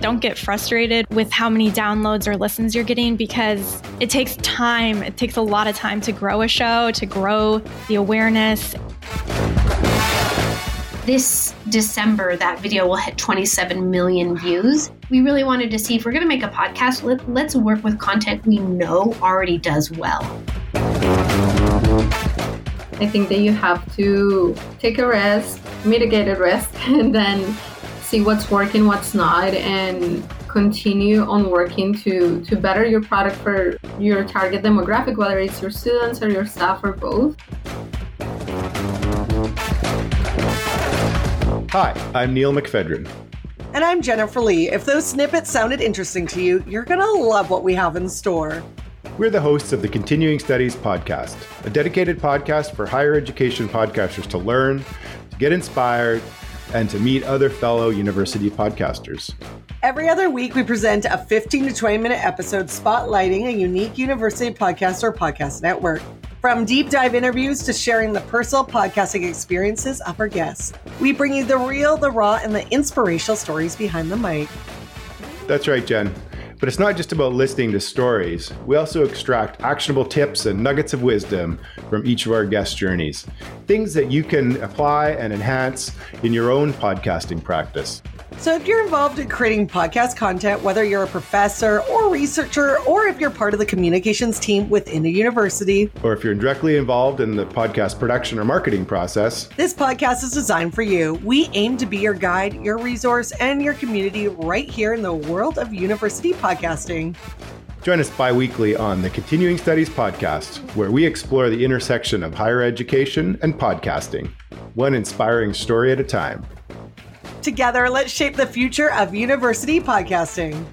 Don't get frustrated with how many downloads or listens you're getting because it takes time. It takes a lot of time to grow a show, to grow the awareness. This December, that video will hit 27 million views. We really wanted to see if we're going to make a podcast, let, let's work with content we know already does well. I think that you have to take a rest, mitigate a risk, and then see what's working, what's not, and continue on working to to better your product for your target demographic, whether it's your students or your staff or both. Hi, I'm Neil McPhedran. And I'm Jennifer Lee. If those snippets sounded interesting to you, you're going to love what we have in store. We're the hosts of the Continuing Studies Podcast, a dedicated podcast for higher education podcasters to learn, to get inspired, and to meet other fellow university podcasters. Every other week, we present a 15 to 20 minute episode spotlighting a unique university podcast or podcast network. From deep dive interviews to sharing the personal podcasting experiences of our guests, we bring you the real, the raw, and the inspirational stories behind the mic. That's right, Jen. But it's not just about listening to stories. We also extract actionable tips and nuggets of wisdom from each of our guest journeys. Things that you can apply and enhance in your own podcasting practice. So, if you're involved in creating podcast content, whether you're a professor or researcher, or if you're part of the communications team within a university, or if you're directly involved in the podcast production or marketing process, this podcast is designed for you. We aim to be your guide, your resource, and your community right here in the world of university podcasting. Join us bi weekly on the Continuing Studies Podcast, where we explore the intersection of higher education and podcasting, one inspiring story at a time. Together, let's shape the future of university podcasting.